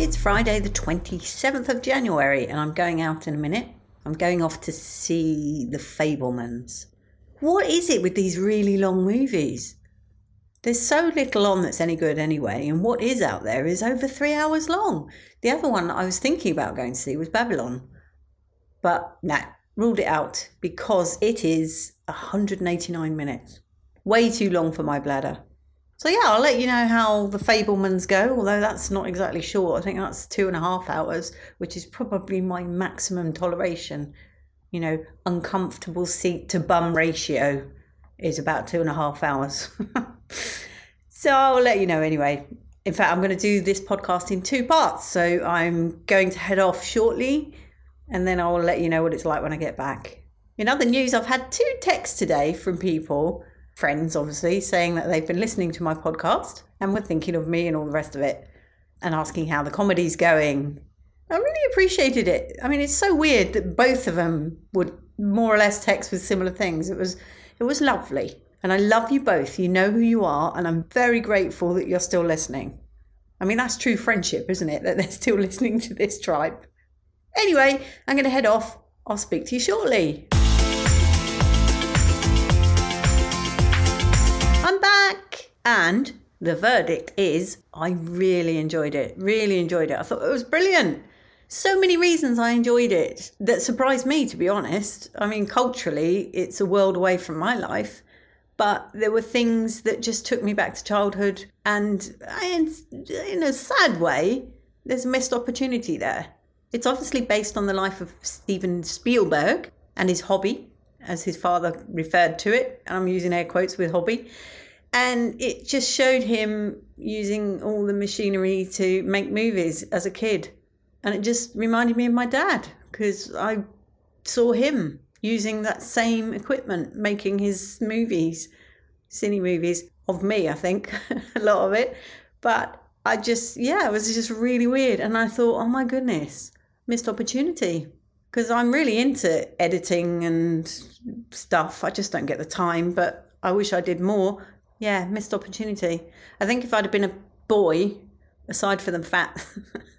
It's Friday, the 27th of January, and I'm going out in a minute. I'm going off to see The Fabelmans. What is it with these really long movies? There's so little on that's any good anyway, and what is out there is over three hours long. The other one I was thinking about going to see was Babylon, but nah, ruled it out because it is 189 minutes. Way too long for my bladder. So yeah, I'll let you know how the Fabelmans go, although that's not exactly short. I think that's two and a half hours, which is probably my maximum toleration. You know, uncomfortable seat to bum ratio is about two and a half hours. so I'll let you know anyway. In fact, I'm going to do this podcast in two parts. So I'm going to head off shortly and then I will let you know what it's like when I get back. In other news, I've had two texts today from people, friends obviously, saying that they've been listening to my podcast and were thinking of me and all the rest of it and asking how the comedy's going. I really appreciated it. I mean, it's so weird that both of them would more or less text with similar things. It was it was lovely. And I love you both. You know who you are, and I'm very grateful that you're still listening. I mean, that's true friendship, isn't it? That they're still listening to this tribe. Anyway, I'm going to head off. I'll speak to you shortly. I'm back, and the verdict is I really enjoyed it. Really enjoyed it. I thought it was brilliant. So many reasons I enjoyed it that surprised me, to be honest. I mean, culturally, it's a world away from my life, but there were things that just took me back to childhood, and in a sad way, there's a missed opportunity there. It's obviously based on the life of Steven Spielberg and his hobby, as his father referred to it. And I'm using air quotes with hobby. And it just showed him using all the machinery to make movies as a kid. And it just reminded me of my dad because I saw him using that same equipment making his movies, cine movies of me, I think, a lot of it. But I just, yeah, it was just really weird. And I thought, oh my goodness, missed opportunity because I'm really into editing and stuff. I just don't get the time, but I wish I did more. Yeah, missed opportunity. I think if I'd have been a boy, aside from the fact,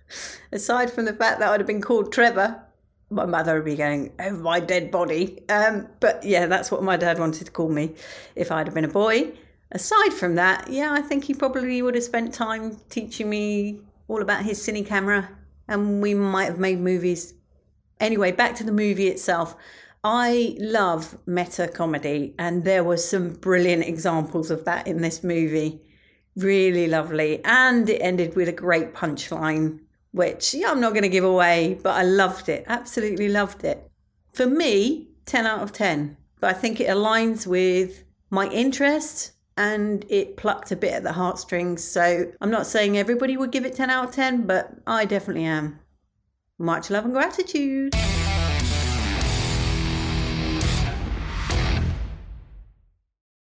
aside from the fact that I'd have been called Trevor, my mother would be going, "Oh, my dead body." Um, but yeah, that's what my dad wanted to call me if I'd have been a boy. Aside from that, yeah, I think he probably would have spent time teaching me all about his cine camera and we might have made movies. Anyway, back to the movie itself. I love meta comedy, and there were some brilliant examples of that in this movie. Really lovely. And it ended with a great punchline, which yeah, I'm not going to give away, but I loved it. Absolutely loved it. For me, 10 out of 10. But I think it aligns with my interests and it plucked a bit at the heartstrings. So I'm not saying everybody would give it 10 out of 10, but I definitely am. Much love and gratitude.